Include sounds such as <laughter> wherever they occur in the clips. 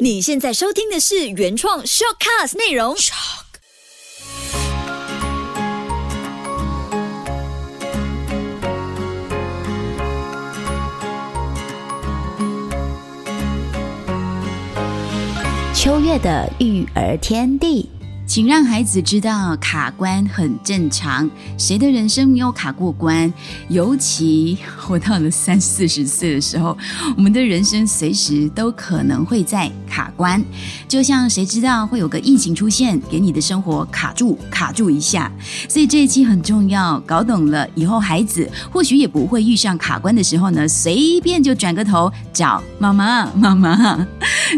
你现在收听的是原创 shortcast 内容。秋月的育儿天地。请让孩子知道卡关很正常，谁的人生没有卡过关？尤其活到了三四十岁的时候，我们的人生随时都可能会在卡关。就像谁知道会有个疫情出现，给你的生活卡住卡住一下？所以这一期很重要，搞懂了以后，孩子或许也不会遇上卡关的时候呢，随便就转个头找妈妈。妈妈，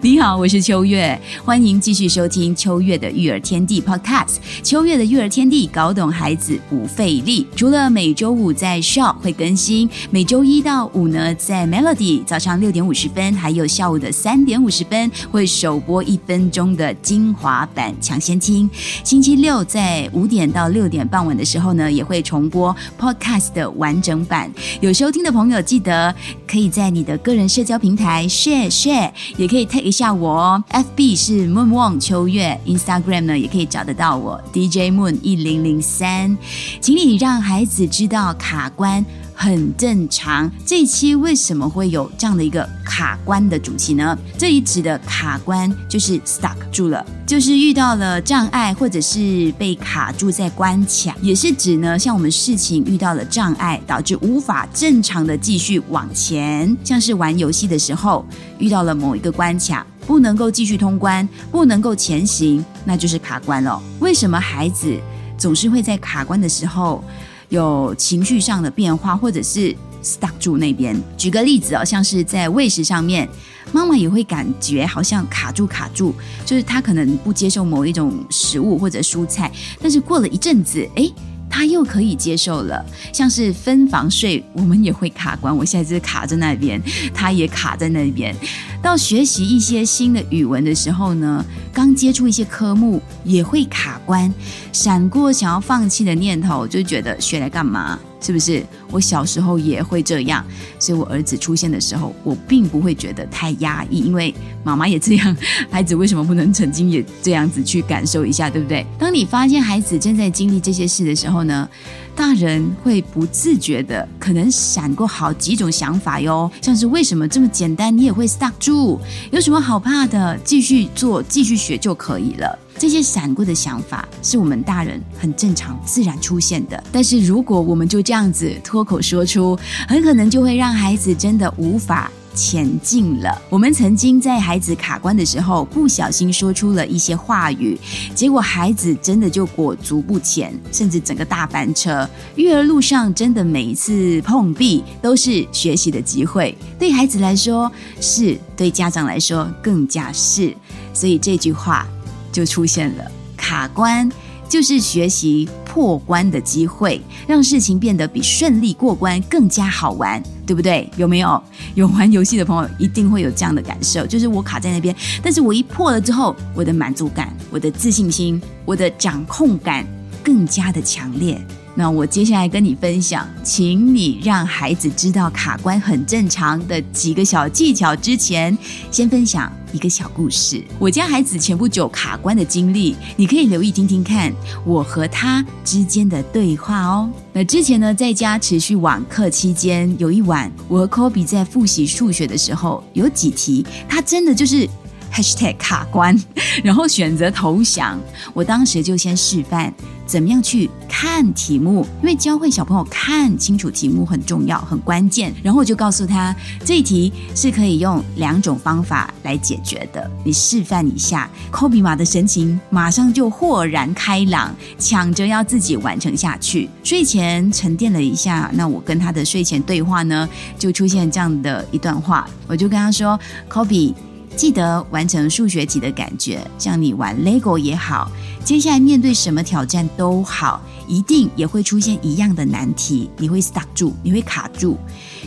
你好，我是秋月，欢迎继续收听秋月的育儿天。地 Podcast，秋月的育儿天地，搞懂孩子不费力。除了每周五在 Shop 会更新，每周一到五呢在 Melody 早上六点五十分，还有下午的三点五十分会首播一分钟的精华版抢先听。星期六在五点到六点傍晚的时候呢，也会重播 Podcast 的完整版。有收听的朋友记得可以在你的个人社交平台 share share，也可以 take 一下我哦。FB 是 Moon Wong 秋月，Instagram 呢？也可以找得到我 DJ Moon 一零零三，请你让孩子知道卡关很正常。这一期为什么会有这样的一个卡关的主题呢？这里指的卡关就是 stuck 住了，就是遇到了障碍或者是被卡住在关卡，也是指呢，像我们事情遇到了障碍，导致无法正常的继续往前，像是玩游戏的时候遇到了某一个关卡。不能够继续通关，不能够前行，那就是卡关了。为什么孩子总是会在卡关的时候有情绪上的变化，或者是 stuck 住那边？举个例子哦，像是在喂食上面，妈妈也会感觉好像卡住卡住，就是他可能不接受某一种食物或者蔬菜，但是过了一阵子，哎。他又可以接受了，像是分房睡，我们也会卡关。我现在就是卡在那边，他也卡在那边。到学习一些新的语文的时候呢，刚接触一些科目也会卡关，闪过想要放弃的念头，就觉得学来干嘛？是不是？我小时候也会这样，所以我儿子出现的时候，我并不会觉得太压抑，因为妈妈也这样。孩子为什么不能曾经也这样子去感受一下，对不对？<laughs> 当你发现孩子正在经历这些事的时候呢，大人会不自觉的可能闪过好几种想法哟，像是为什么这么简单你也会 stuck 住？有什么好怕的？继续做，继续学就可以了。这些闪过的想法是我们大人很正常、自然出现的。但是如果我们就这样子脱口说出，很可能就会让孩子真的无法前进了。我们曾经在孩子卡关的时候，不小心说出了一些话语，结果孩子真的就裹足不前，甚至整个大翻车。育儿路上真的每一次碰壁都是学习的机会，对孩子来说是，对家长来说更加是。所以这句话。就出现了卡关，就是学习破关的机会，让事情变得比顺利过关更加好玩，对不对？有没有有玩游戏的朋友一定会有这样的感受，就是我卡在那边，但是我一破了之后，我的满足感、我的自信心、我的掌控感更加的强烈。那我接下来跟你分享，请你让孩子知道卡关很正常的几个小技巧。之前先分享一个小故事，我家孩子前不久卡关的经历，你可以留意听听看我和他之间的对话哦。那之前呢，在家持续网课期间，有一晚我和 Kobe 在复习数学的时候，有几题他真的就是。#hashtag 卡关，然后选择投降。我当时就先示范怎么样去看题目，因为教会小朋友看清楚题目很重要、很关键。然后我就告诉他，这一题是可以用两种方法来解决的。你示范一下，科比马的神情马上就豁然开朗，抢着要自己完成下去。睡前沉淀了一下，那我跟他的睡前对话呢，就出现这样的一段话。我就跟他说，科比。记得完成数学题的感觉，像你玩 LEGO 也好，接下来面对什么挑战都好，一定也会出现一样的难题，你会 stuck 住，你会卡住，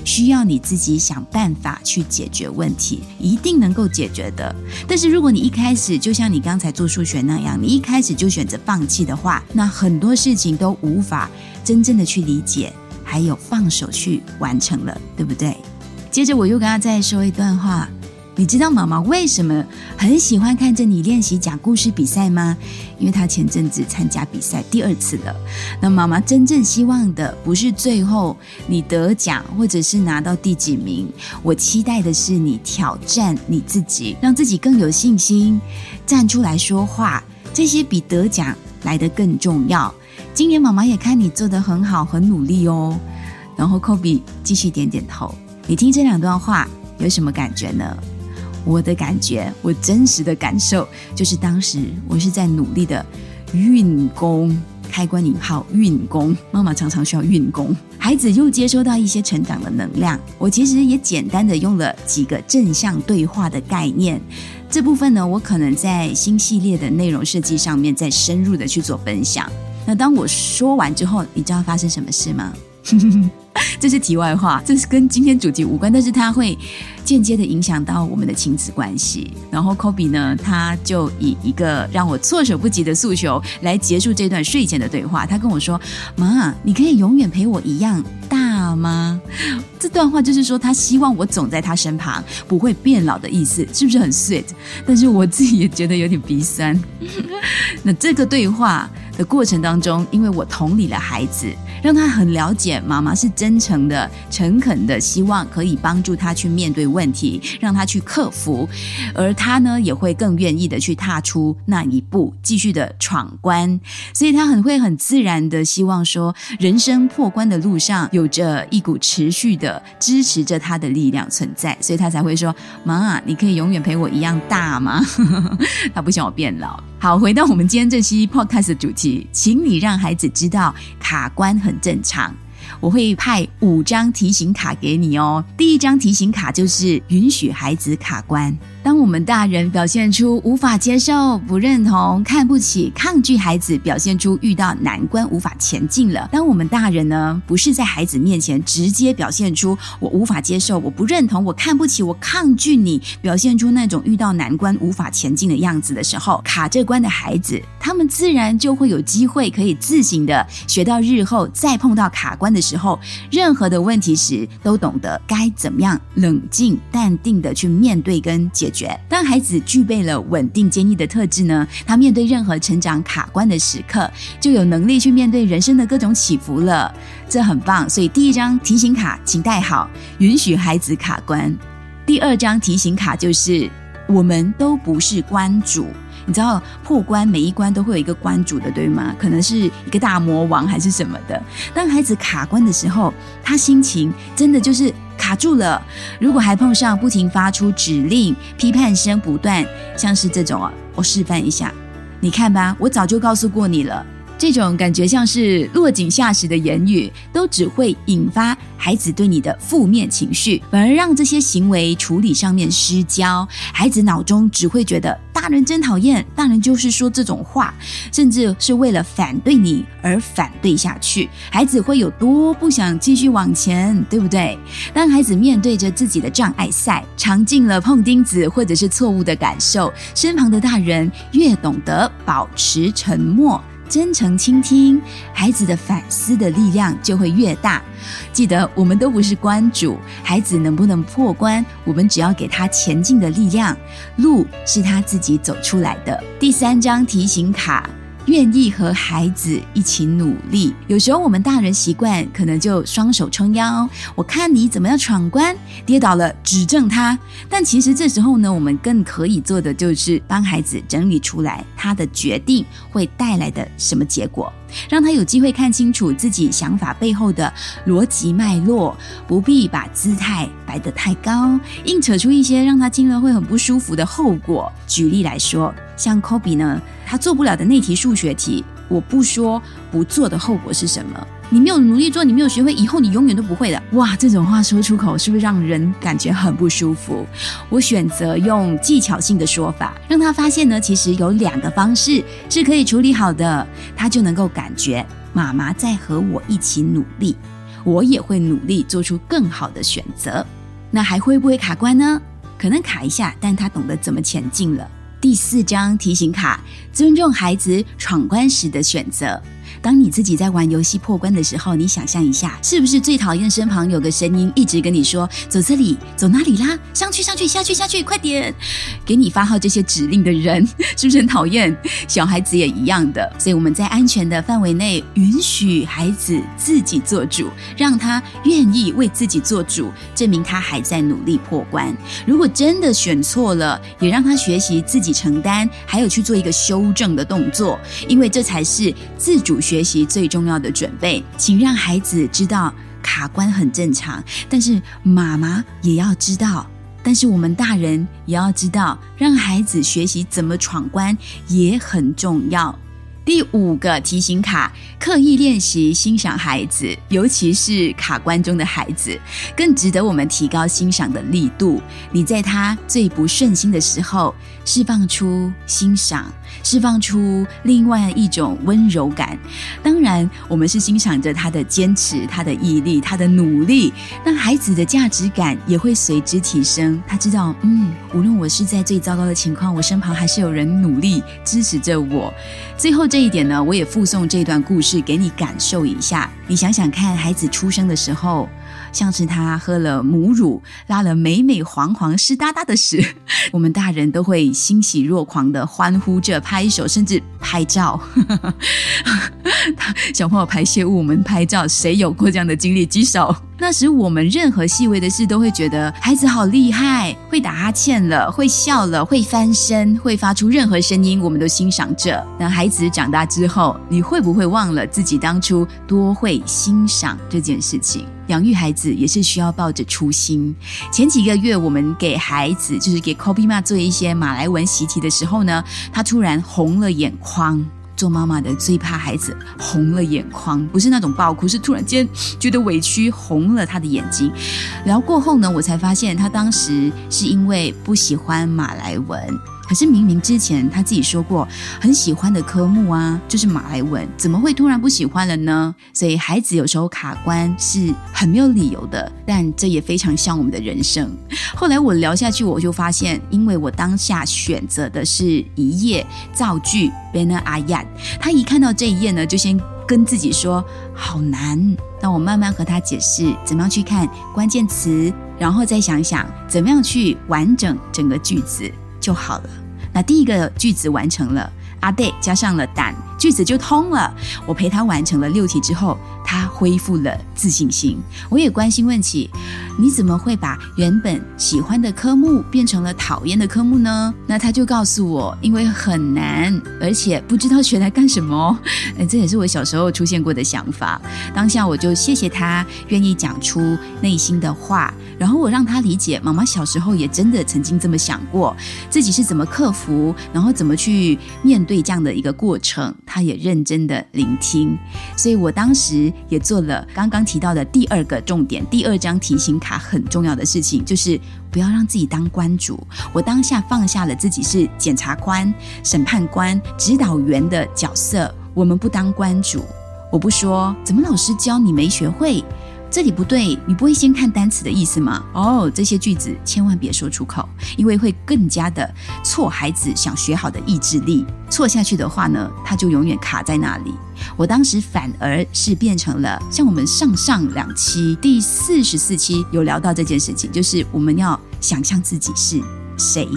需要你自己想办法去解决问题，一定能够解决的。但是如果你一开始就像你刚才做数学那样，你一开始就选择放弃的话，那很多事情都无法真正的去理解，还有放手去完成了，对不对？接着我又跟他再说一段话。你知道妈妈为什么很喜欢看着你练习讲故事比赛吗？因为她前阵子参加比赛第二次了。那妈妈真正希望的不是最后你得奖，或者是拿到第几名，我期待的是你挑战你自己，让自己更有信心，站出来说话。这些比得奖来得更重要。今年妈妈也看你做得很好，很努力哦。然后科比继续点点头。你听这两段话有什么感觉呢？我的感觉，我真实的感受就是当时我是在努力的运功，开关引号运功。妈妈常常需要运功，孩子又接收到一些成长的能量。我其实也简单的用了几个正向对话的概念。这部分呢，我可能在新系列的内容设计上面再深入的去做分享。那当我说完之后，你知道发生什么事吗？<laughs> <laughs> 这是题外话，这是跟今天主题无关，但是它会间接的影响到我们的亲子关系。然后 Kobe 呢，他就以一个让我措手不及的诉求来结束这段睡前的对话。他跟我说：“妈，你可以永远陪我一样大吗？”这段话就是说，他希望我总在他身旁，不会变老的意思，是不是很 sweet？但是我自己也觉得有点鼻酸。<laughs> 那这个对话的过程当中，因为我同理了孩子。让他很了解妈妈是真诚的、诚恳的，希望可以帮助他去面对问题，让他去克服，而他呢也会更愿意的去踏出那一步，继续的闯关。所以他很会很自然的希望说，人生破关的路上有着一股持续的支持着他的力量存在，所以他才会说：“妈，你可以永远陪我一样大吗？” <laughs> 他不想我变老。好，回到我们今天这期 podcast 的主题，请你让孩子知道卡关很正常。我会派五张提醒卡给你哦。第一张提醒卡就是允许孩子卡关。当我们大人表现出无法接受、不认同、看不起、抗拒孩子，表现出遇到难关无法前进了。当我们大人呢，不是在孩子面前直接表现出我无法接受、我不认同、我看不起、我抗拒你，表现出那种遇到难关无法前进的样子的时候，卡这关的孩子，他们自然就会有机会可以自行的学到日后再碰到卡关的时候，任何的问题时都懂得该怎么样冷静淡定的去面对跟解决。当孩子具备了稳定坚毅的特质呢，他面对任何成长卡关的时刻，就有能力去面对人生的各种起伏了。这很棒。所以第一张提醒卡，请带好，允许孩子卡关。第二张提醒卡就是，我们都不是关主。你知道破关每一关都会有一个关主的，对吗？可能是一个大魔王还是什么的。当孩子卡关的时候，他心情真的就是。卡住了，如果还碰上不停发出指令、批判声不断，像是这种啊，我示范一下，你看吧，我早就告诉过你了。这种感觉像是落井下石的言语，都只会引发孩子对你的负面情绪，反而让这些行为处理上面失焦。孩子脑中只会觉得大人真讨厌，大人就是说这种话，甚至是为了反对你而反对下去。孩子会有多不想继续往前，对不对？当孩子面对着自己的障碍赛，尝尽了碰钉子或者是错误的感受，身旁的大人越懂得保持沉默。真诚倾听孩子的反思的力量就会越大。记得，我们都不是关主，孩子能不能破关，我们只要给他前进的力量，路是他自己走出来的。第三张提醒卡。愿意和孩子一起努力。有时候我们大人习惯可能就双手撑腰，我看你怎么样闯关，跌倒了指正他。但其实这时候呢，我们更可以做的就是帮孩子整理出来他的决定会带来的什么结果。让他有机会看清楚自己想法背后的逻辑脉络，不必把姿态摆得太高，硬扯出一些让他听了会很不舒服的后果。举例来说，像 Kobe 呢，他做不了的那题数学题，我不说不做的后果是什么。你没有努力做，你没有学会，以后你永远都不会的。哇，这种话说出口，是不是让人感觉很不舒服？我选择用技巧性的说法，让他发现呢，其实有两个方式是可以处理好的，他就能够感觉妈妈在和我一起努力，我也会努力做出更好的选择。那还会不会卡关呢？可能卡一下，但他懂得怎么前进了。第四张提醒卡：尊重孩子闯关时的选择。当你自己在玩游戏破关的时候，你想象一下，是不是最讨厌身旁有个声音一直跟你说“走这里，走那里啦，上去上去，下去下去，快点”，给你发号这些指令的人，<laughs> 是不是很讨厌？小孩子也一样的。所以我们在安全的范围内，允许孩子自己做主，让他愿意为自己做主，证明他还在努力破关。如果真的选错了，也让他学习自己承担，还有去做一个修正的动作，因为这才是自主学习最重要的准备。请让孩子知道卡关很正常，但是妈妈也要知道，但是我们大人也要知道，让孩子学习怎么闯关也很重要。第五个提醒卡：刻意练习欣赏孩子，尤其是卡关中的孩子，更值得我们提高欣赏的力度。你在他最不顺心的时候，释放出欣赏。释放出另外一种温柔感。当然，我们是欣赏着他的坚持、他的毅力、他的努力。那孩子的价值感也会随之提升。他知道，嗯，无论我是在最糟糕的情况，我身旁还是有人努力支持着我。最后这一点呢，我也附送这段故事给你感受一下。你想想看，孩子出生的时候。像是他喝了母乳，拉了美美黄黄湿哒哒的屎，<laughs> 我们大人都会欣喜若狂的欢呼着拍手，甚至拍照。<laughs> 小朋友排泄物，我们拍照，谁有过这样的经历？举手。那时我们任何细微的事都会觉得孩子好厉害，会打哈欠了，会笑了，会翻身，会发出任何声音，我们都欣赏着。那孩子长大之后，你会不会忘了自己当初多会欣赏这件事情？养育孩子也是需要抱着初心。前几个月，我们给孩子，就是给 Kobe 妈做一些马来文习题的时候呢，他突然红了眼眶。做妈妈的最怕孩子红了眼眶，不是那种爆哭，是突然间觉得委屈，红了他的眼睛。然后过后呢，我才发现他当时是因为不喜欢马来文。可是明明之前他自己说过很喜欢的科目啊，就是马来文，怎么会突然不喜欢了呢？所以孩子有时候卡关是很没有理由的，但这也非常像我们的人生。后来我聊下去，我就发现，因为我当下选择的是一页造句 b e n a ayat，他一看到这一页呢，就先跟自己说好难。那我慢慢和他解释怎么样去看关键词，然后再想想怎么样去完整整个句子。就好了。那第一个句子完成了，阿黛加上了胆，句子就通了。我陪他完成了六题之后，他恢复了自信心。我也关心问起，你怎么会把原本喜欢的科目变成了讨厌的科目呢？那他就告诉我，因为很难，而且不知道学来干什么。<laughs> 哎，这也是我小时候出现过的想法。当下我就谢谢他愿意讲出内心的话。然后我让他理解，妈妈小时候也真的曾经这么想过，自己是怎么克服，然后怎么去面对这样的一个过程。他也认真的聆听，所以我当时也做了刚刚提到的第二个重点，第二张提醒卡很重要的事情，就是不要让自己当官主。我当下放下了自己是检察官、审判官、指导员的角色，我们不当官主。我不说，怎么老师教你没学会？这里不对，你不会先看单词的意思吗？哦，这些句子千万别说出口，因为会更加的挫孩子想学好的意志力。错下去的话呢，他就永远卡在那里。我当时反而是变成了像我们上上两期第四十四期有聊到这件事情，就是我们要想象自己是谁。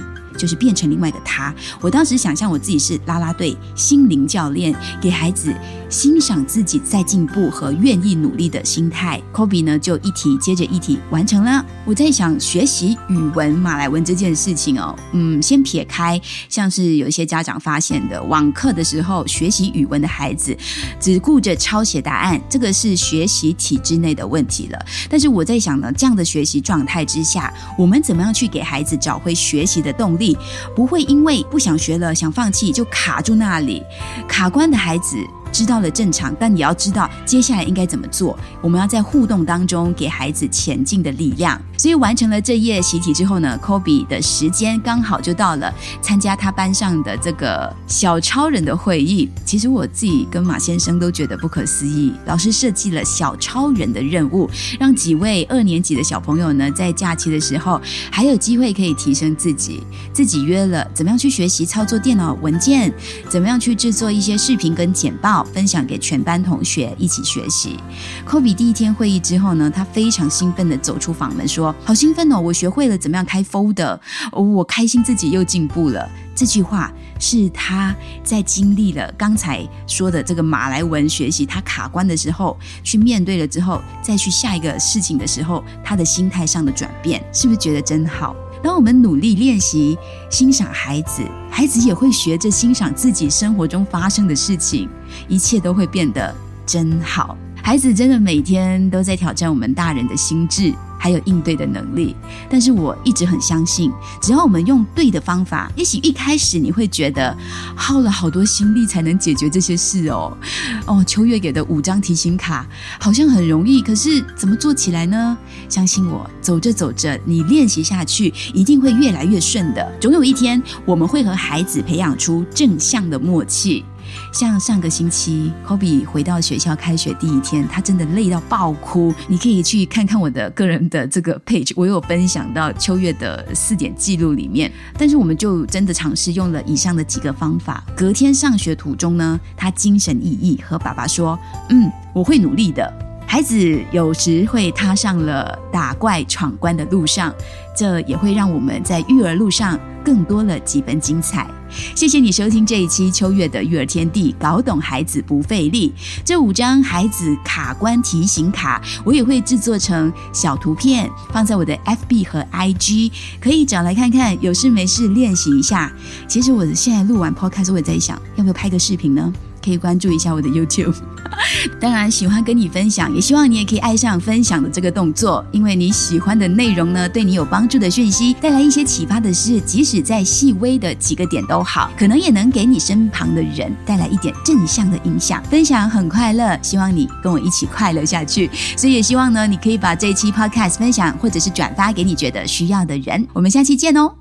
就是变成另外一个他。我当时想象我自己是啦啦队心灵教练，给孩子欣赏自己在进步和愿意努力的心态。Kobe 呢，就一题接着一题完成了。我在想学习语文马来文这件事情哦，嗯，先撇开，像是有一些家长发现的，网课的时候学习语文的孩子只顾着抄写答案，这个是学习体制内的问题了。但是我在想呢，这样的学习状态之下，我们怎么样去给孩子找回学习的动力？不会因为不想学了想放弃就卡住那里，卡关的孩子。知道了正常，但你要知道接下来应该怎么做。我们要在互动当中给孩子前进的力量。所以完成了这页习题之后呢，Kobe 的时间刚好就到了参加他班上的这个小超人的会议。其实我自己跟马先生都觉得不可思议。老师设计了小超人的任务，让几位二年级的小朋友呢，在假期的时候还有机会可以提升自己。自己约了怎么样去学习操作电脑文件，怎么样去制作一些视频跟简报。分享给全班同学一起学习。科比第一天会议之后呢，他非常兴奋的走出房门，说：“好兴奋哦，我学会了怎么样开 folder，我开心自己又进步了。”这句话是他在经历了刚才说的这个马来文学习他卡关的时候，去面对了之后，再去下一个事情的时候，他的心态上的转变，是不是觉得真好？当我们努力练习欣赏孩子，孩子也会学着欣赏自己生活中发生的事情，一切都会变得真好。孩子真的每天都在挑战我们大人的心智。还有应对的能力，但是我一直很相信，只要我们用对的方法，也许一开始你会觉得耗了好多心力才能解决这些事哦。哦，秋月给的五张提醒卡好像很容易，可是怎么做起来呢？相信我，走着走着，你练习下去，一定会越来越顺的。总有一天，我们会和孩子培养出正向的默契。像上个星期，Kobe 回到学校开学第一天，他真的累到爆哭。你可以去看看我的个人的这个 page，我有分享到秋月的四点记录里面。但是我们就真的尝试用了以上的几个方法。隔天上学途中呢，他精神奕奕，和爸爸说：“嗯，我会努力的。”孩子有时会踏上了打怪闯关的路上，这也会让我们在育儿路上更多了几分精彩。谢谢你收听这一期秋月的育儿天地，搞懂孩子不费力。这五张孩子卡关提醒卡，我也会制作成小图片，放在我的 FB 和 IG，可以找来看看。有事没事练习一下。其实我现在录完 Podcast，我也在想，要不要拍个视频呢？可以关注一下我的 YouTube。<laughs> 当然，喜欢跟你分享，也希望你也可以爱上分享的这个动作，因为你喜欢的内容呢，对你有帮助的讯息，带来一些启发的事，即使在细微的几个点都好，可能也能给你身旁的人带来一点正向的影响。分享很快乐，希望你跟我一起快乐下去。所以也希望呢，你可以把这一期 Podcast 分享，或者是转发给你觉得需要的人。我们下期见哦。